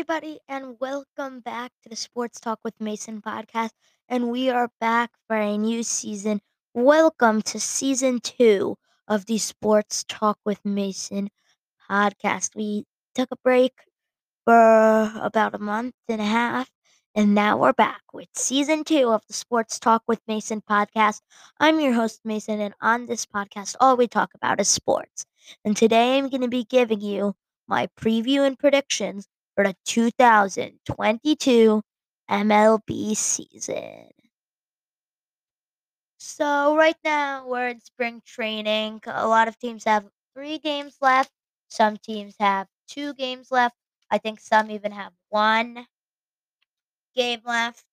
everybody, and welcome back to the Sports Talk with Mason podcast. And we are back for a new season. Welcome to season two of the Sports Talk with Mason podcast. We took a break for about a month and a half, and now we're back with season two of the Sports Talk with Mason podcast. I'm your host, Mason, and on this podcast, all we talk about is sports. And today I'm going to be giving you my preview and predictions for the 2022 MLB season. So, right now we're in spring training. A lot of teams have three games left, some teams have two games left. I think some even have one game left,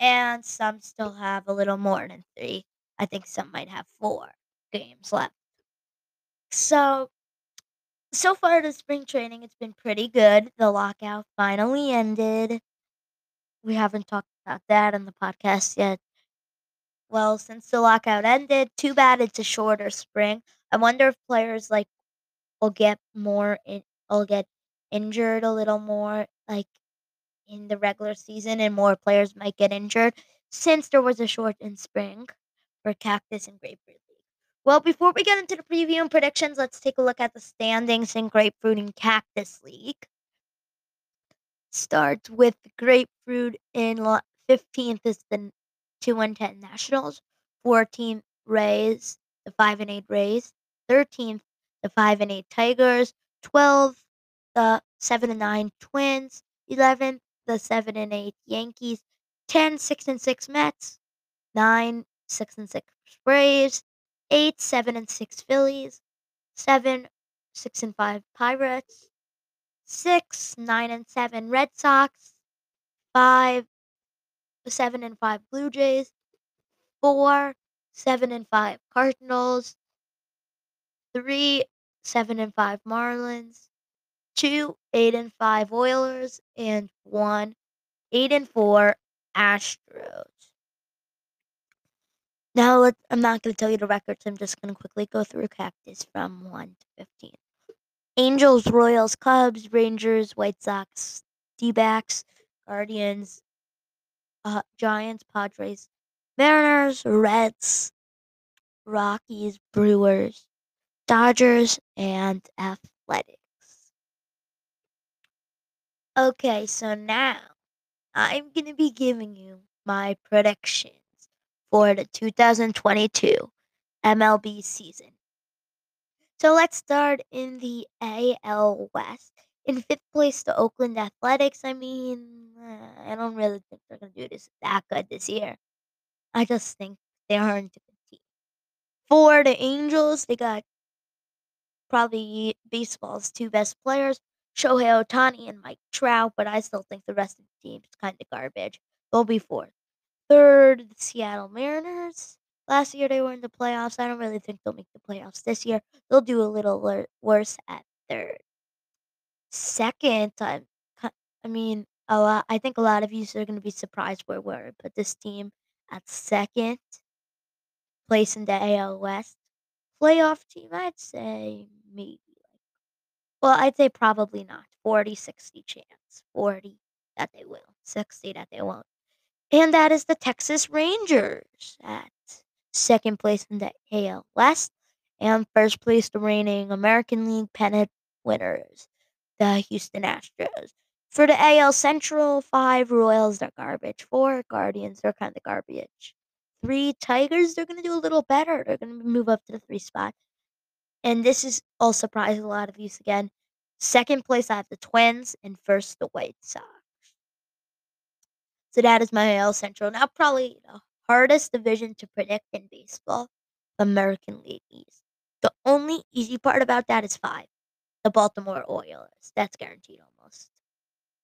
and some still have a little more than three. I think some might have four games left. So, so far the spring training, it's been pretty good. The lockout finally ended. We haven't talked about that on the podcast yet. Well, since the lockout ended, too bad it's a shorter spring. I wonder if players like will get more in, will get injured a little more, like in the regular season, and more players might get injured since there was a short in spring for Cactus and Grapefruit. Well, before we get into the preview and predictions, let's take a look at the standings in Grapefruit and Cactus League. Starts with Grapefruit in 15th is the 2 and 10 Nationals, 14th Rays, the 5 and 8 Rays, 13th the 5 and 8 Tigers, 12th the 7 and 9 Twins, 11th the 7 and 8 Yankees, 10 6 and 6 Mets, 9 6 and 6 Braves, 8 7 and 6 Phillies, 7 6 and 5 Pirates, 6 9 and 7 Red Sox, 5 7 and 5 Blue Jays, 4 7 and 5 Cardinals, 3 7 and 5 Marlins, 2 8 and 5 Orioles, and 1 8 and 4 Astros. Now, let, I'm not going to tell you the records. I'm just going to quickly go through Cactus from 1 to 15. Angels, Royals, Cubs, Rangers, White Sox, D backs, Guardians, uh, Giants, Padres, Mariners, Reds, Rockies, Brewers, Dodgers, and Athletics. Okay, so now I'm going to be giving you my predictions for the 2022 MLB season. So let's start in the AL West. In fifth place, the Oakland Athletics. I mean, I don't really think they're going to do this that good this year. I just think they aren't a good team. For the Angels, they got probably baseball's two best players, Shohei Ohtani and Mike Trout, but I still think the rest of the team is kind of garbage. They'll be fourth. Third, Seattle Mariners. Last year they were in the playoffs. I don't really think they'll make the playoffs this year. They'll do a little wor- worse at third. Second, I, I mean, a lot. I think a lot of you are going to be surprised where we're put this team at second place in the AL West. Playoff team, I'd say maybe well, I'd say probably not. 40 60 chance. 40 that they will, 60 that they won't. And that is the Texas Rangers at second place in the AL West and first place the reigning American League pennant winners, the Houston Astros. For the AL Central, five Royals, they're garbage. Four Guardians, they're kind of garbage. Three Tigers, they're going to do a little better. They're going to move up to the three spot. And this is all surprising a lot of you again. Second place, I have the Twins, and first, the White Sox. So that is my AL Central. Now, probably the hardest division to predict in baseball, American League East. The only easy part about that is five, the Baltimore Orioles. That's guaranteed almost.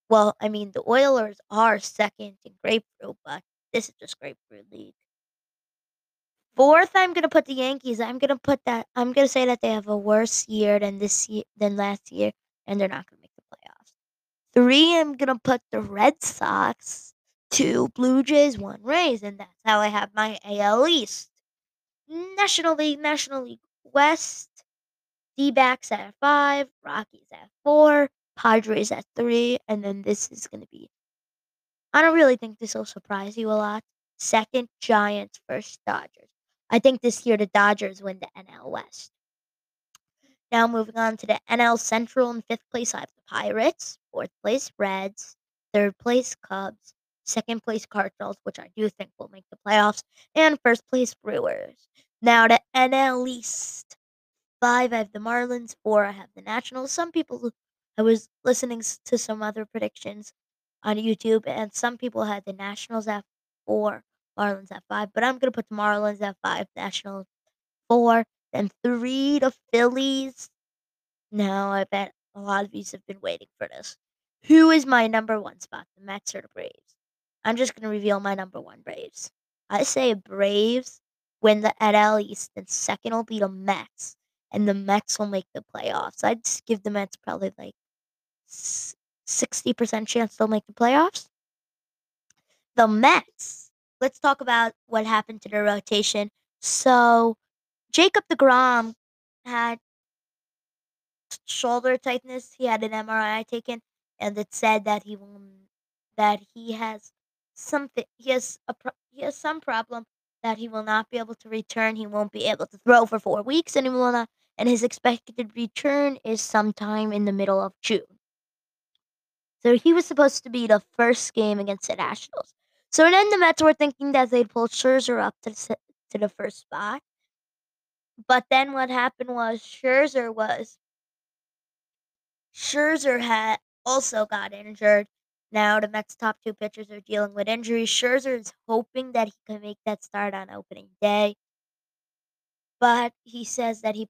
Well, I mean, the Orioles are second in Grapefruit, but this is just Grapefruit League. Fourth, I'm gonna put the Yankees. I'm gonna put that. I'm gonna say that they have a worse year than this year than last year, and they're not gonna make the playoffs. Three, I'm gonna put the Red Sox two Blue Jays, one Rays, and that's how I have my AL East. National League, National League West, D backs at five, Rockies at four, Padres at three, and then this is gonna be. I don't really think this will surprise you a lot. Second, Giants. First, Dodgers. I think this year the Dodgers win the NL West. Now moving on to the NL Central in fifth place, I have the Pirates. Fourth place, Reds. Third place, Cubs. Second place, Cardinals, which I do think will make the playoffs. And first place, Brewers. Now the NL East. Five, I have the Marlins. Four, I have the Nationals. Some people, I was listening to some other predictions on YouTube, and some people had the Nationals at four, Marlins at five. But I'm going to put the Marlins at five, Nationals four, then three to Phillies. Now, I bet a lot of you have been waiting for this. Who is my number one spot, the Mets or the Braves? I'm just going to reveal my number one Braves. I say Braves win the NL East, and second will be the Mets, and the Mets will make the playoffs. I'd give the Mets probably like 60% chance they'll make the playoffs. The Mets, let's talk about what happened to their rotation. So, Jacob DeGrom had shoulder tightness. He had an MRI taken, and it said that he that he has something. He has a he has some problem that he will not be able to return. He won't be able to throw for four weeks, and he will not. And his expected return is sometime in the middle of June. So he was supposed to be the first game against the Nationals. So then the Mets were thinking that they'd pull Scherzer up to to the first spot. But then what happened was Scherzer was Scherzer had also got injured. Now the Mets' top two pitchers are dealing with injuries. Scherzer is hoping that he can make that start on opening day, but he says that he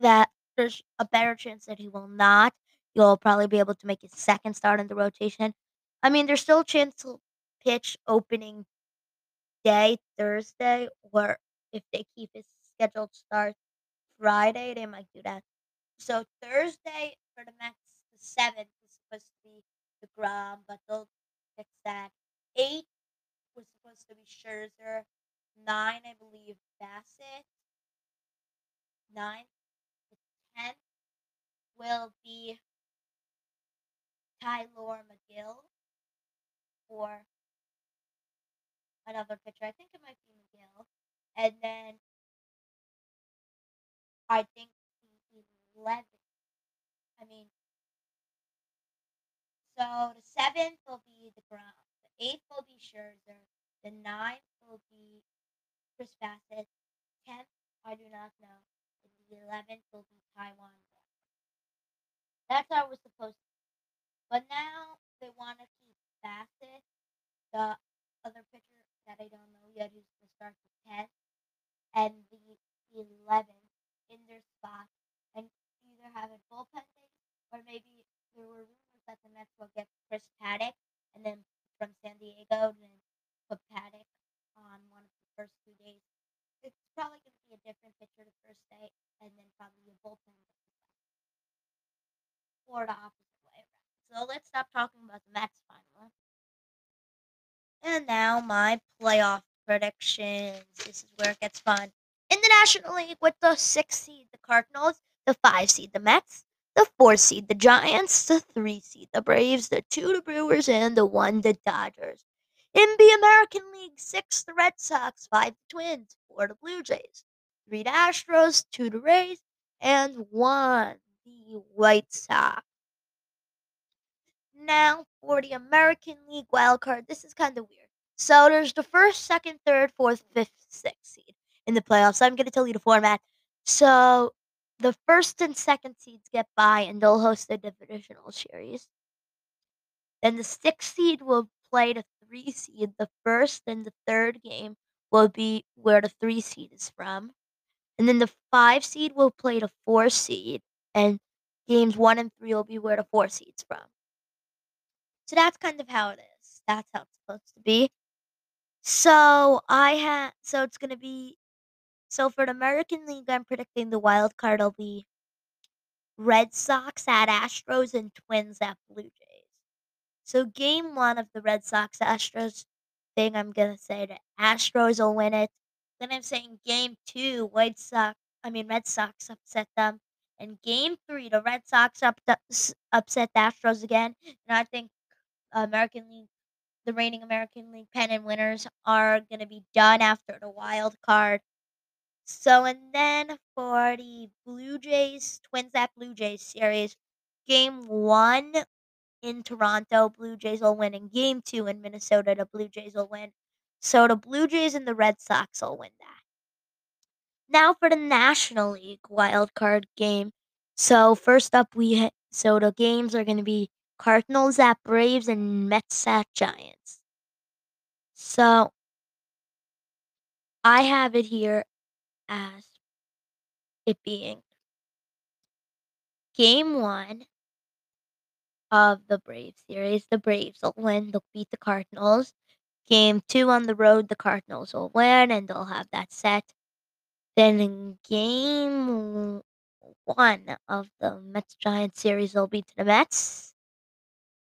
that there's a better chance that he will not. He'll probably be able to make his second start in the rotation. I mean, there's still a chance to pitch opening day Thursday, or if they keep his scheduled start Friday, they might do that. So Thursday for the Mets, the seventh was supposed to be They'll fix that. Eight was supposed to be Scherzer. Nine, I believe, Bassitt. Nine. The tenth will be Tylor Megill or another pitcher. I think it might be McGill. And then I think the 11th. I mean, so the seventh will be the DeGrom. The eighth will be Scherzer. The ninth will be Chris Bassitt. Tenth, I do not know. And the eleventh will be Taijuan. That's how it was supposed to be. But now they want to keep Bassitt, the other pitcher that I don't know yet who's going to start the tenth, and the eleventh in their spot, and either have a bullpen day or maybe there were that the Mets will get Chris Paddack, and then from San Diego, then put Paddack on one of the first two days. It's probably going to be a different pitcher the first day, and then probably a bullpen or the opposite way around. So let's stop talking about the Mets finally. And now my playoff predictions. This is where it gets fun. In the National League, with the six seed, the Cardinals, the five seed, the Mets, the four seed, the Giants, the three seed, the Braves, the two, the Brewers, and the one, the Dodgers. In the American League, six, the Red Sox, five, the Twins, four, the Blue Jays, three, the Astros, two, the Rays, and one, the White Sox. Now for the American League wild card. This is kind of weird. So there's the first, second, third, fourth, fifth, sixth seed in the playoffs. I'm going to tell you the format. So the first and second seeds get by and they'll host the divisional series. Then the sixth seed will play the three seed. The first and the third game will be where the three seed is from. And then the five seed will play the four seed. And games one and three will be where the four seed's from. So that's kind of how it is. That's how it's supposed to be. So I had so it's gonna be so for the American League, I'm predicting the wild card will be Red Sox at Astros and Twins at Blue Jays. So game one of the Red Sox Astros thing, I'm gonna say the Astros will win it. Then I'm saying game two, White Sox, I mean Red Sox upset them, And game three, the Red Sox up upset the Astros again. And I think American League, the reigning American League pennant winners are to be done after the wild card. So, and then for the Blue Jays, Twins at Blue Jays series, game one in Toronto, Blue Jays will win. In game two in Minnesota, the Blue Jays will win. So the Blue Jays and the Red Sox will win that. Now for the National League wild card game. So first up, we ha- so the games are going to be Cardinals at Braves and Mets at Giants. So I have it here as it being game one of the Braves series. The Braves will win, they'll beat the Cardinals. Game two on the road, the Cardinals will win and they'll have that set. Then in game one of the Mets Giants series, they'll beat the Mets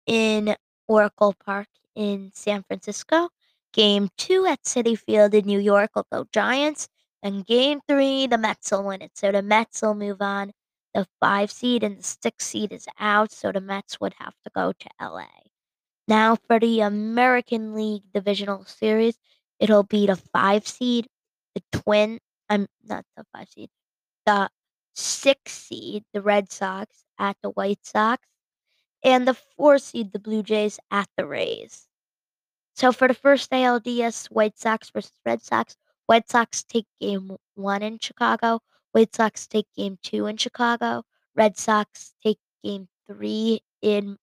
in Oracle Park in San Francisco. Game two at Citi Field in New York will go Giants. And game three, the Mets will win it. So the Mets will move on. The five seed and the six seed is out, so the Mets would have to go to LA. Now for the American League Divisional Series, it'll be the five seed, the Twin. I'm not the five seed, the six seed, the Red Sox at the White Sox, and the four seed, the Blue Jays at the Rays. So for the first ALDS, White Sox versus Red Sox, White Sox take game one in Chicago. White Sox take game two in Chicago. Red Sox take game three in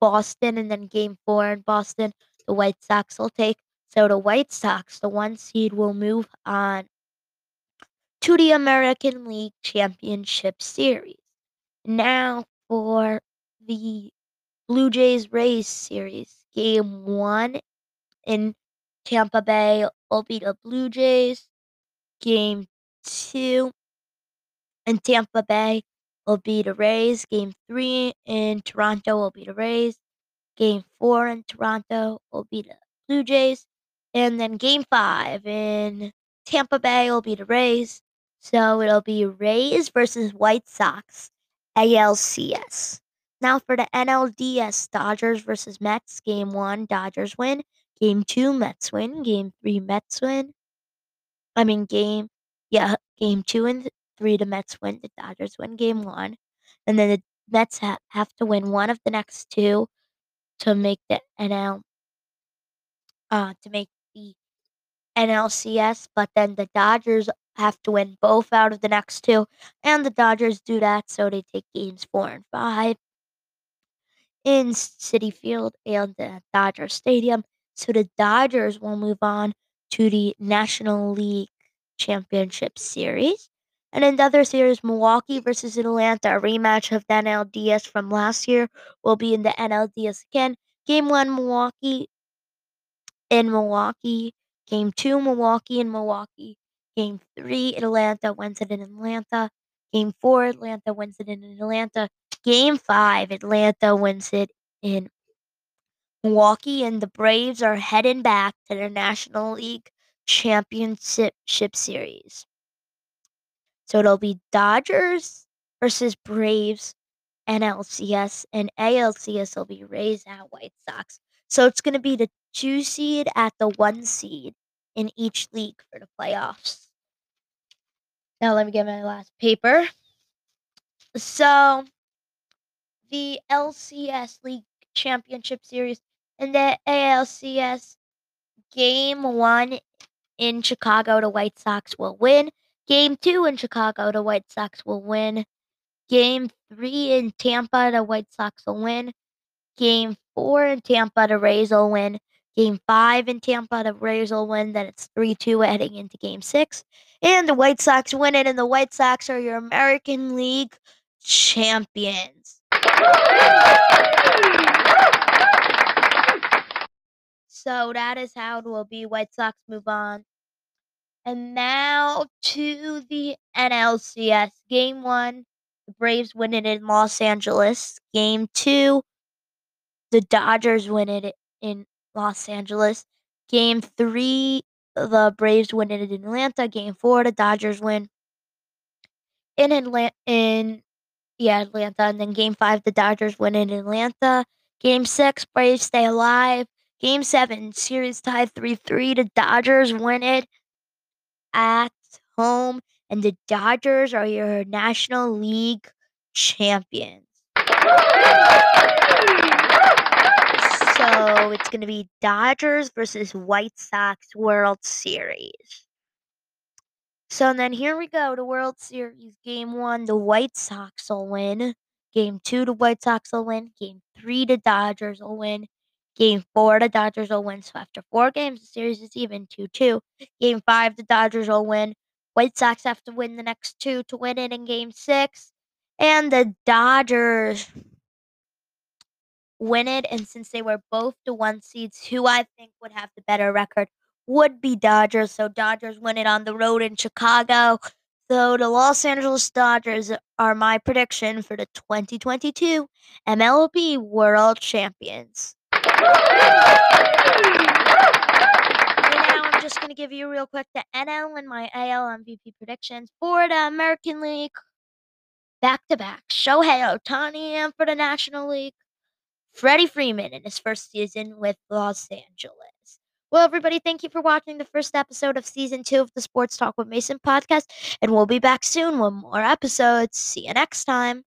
Boston, and then game four in Boston. The White Sox will take. So the White Sox, the one seed, will move on to the American League Championship Series. Now for the Blue Jays Rays series, game one in Tampa Bay will be the Blue Jays. Game two in Tampa Bay will be the Rays. Game three in Toronto will be the Rays. Game four in Toronto will be the Blue Jays. And then game five in Tampa Bay will be the Rays. So it'll be Rays versus White Sox, ALCS. Now for the NLDS, Dodgers versus Mets. Game one, Dodgers win. Game two, Mets win. Game three, Mets win. I mean, game, yeah, game two and three, the Mets win. The Dodgers win game one. And then the Mets ha- have to win one of the next two to make the NL, uh, to make the NLCS. But then the Dodgers have to win both out of the next two. And the Dodgers do that, so they take games four and five in Citi Field and the Dodger Stadium. So the Dodgers will move on to the National League Championship Series. And in the other series, Milwaukee versus Atlanta, a rematch of the NLDS from last year, will be in the NLDS again. Game one, Milwaukee in Milwaukee. Game two, Milwaukee in Milwaukee. Game three, Atlanta wins it in Atlanta. Game four, Atlanta wins it in Atlanta. Game five, Atlanta wins it in Milwaukee, and the Braves are heading back to the National League Championship Series. So it'll be Dodgers versus Braves, NLCS, and ALCS will be Rays at White Sox. So it's going to be the two seed at the one seed in each league for the playoffs. Now let me get my last paper. So the LCS League Championship Series and the ALCS game one in Chicago, the White Sox will win. Game two in Chicago, the White Sox will win. Game three in Tampa, the White Sox will win. Game four in Tampa, the Rays will win. Game five in Tampa, the Rays will win. Then it's 3 2 heading into game six. And the White Sox win it, and the White Sox are your American League champions. So that is how it will be. White Sox move on. And now to the NLCS. Game one, the Braves win it in Los Angeles. Game two, the Dodgers win it in Los Angeles. Game three, the Braves win it in Atlanta. Game four, the Dodgers win in Atlanta in Yeah, Atlanta. And then game five, the Dodgers win in Atlanta. Game six, Braves stay alive. Game seven, series tied 3 3. The Dodgers win it at home. And the Dodgers are your National League champions. So it's going to be Dodgers versus White Sox World Series. So then here we go. The World Series game one, the White Sox will win. Game two, the White Sox will win. Game three, the Dodgers will win. Game four, the Dodgers will win. So after four games, the series is even 2 2. Game five, the Dodgers will win. White Sox have to win the next two to win it in game six. And the Dodgers win it. And since they were both the one seeds, who I think would have the better record would be Dodgers. So Dodgers win it on the road in Chicago. So the Los Angeles Dodgers are my prediction for the 2022 MLB World Champions. And now I'm just going to give you real quick the NL and my AL MVP predictions for the American League back to back. Shohei Ohtani and for the National League, Freddie Freeman in his first season with Los Angeles. Well, everybody, thank you for watching the first episode of season two of the Sports Talk with Mason podcast, and we'll be back soon with more episodes. See you next time.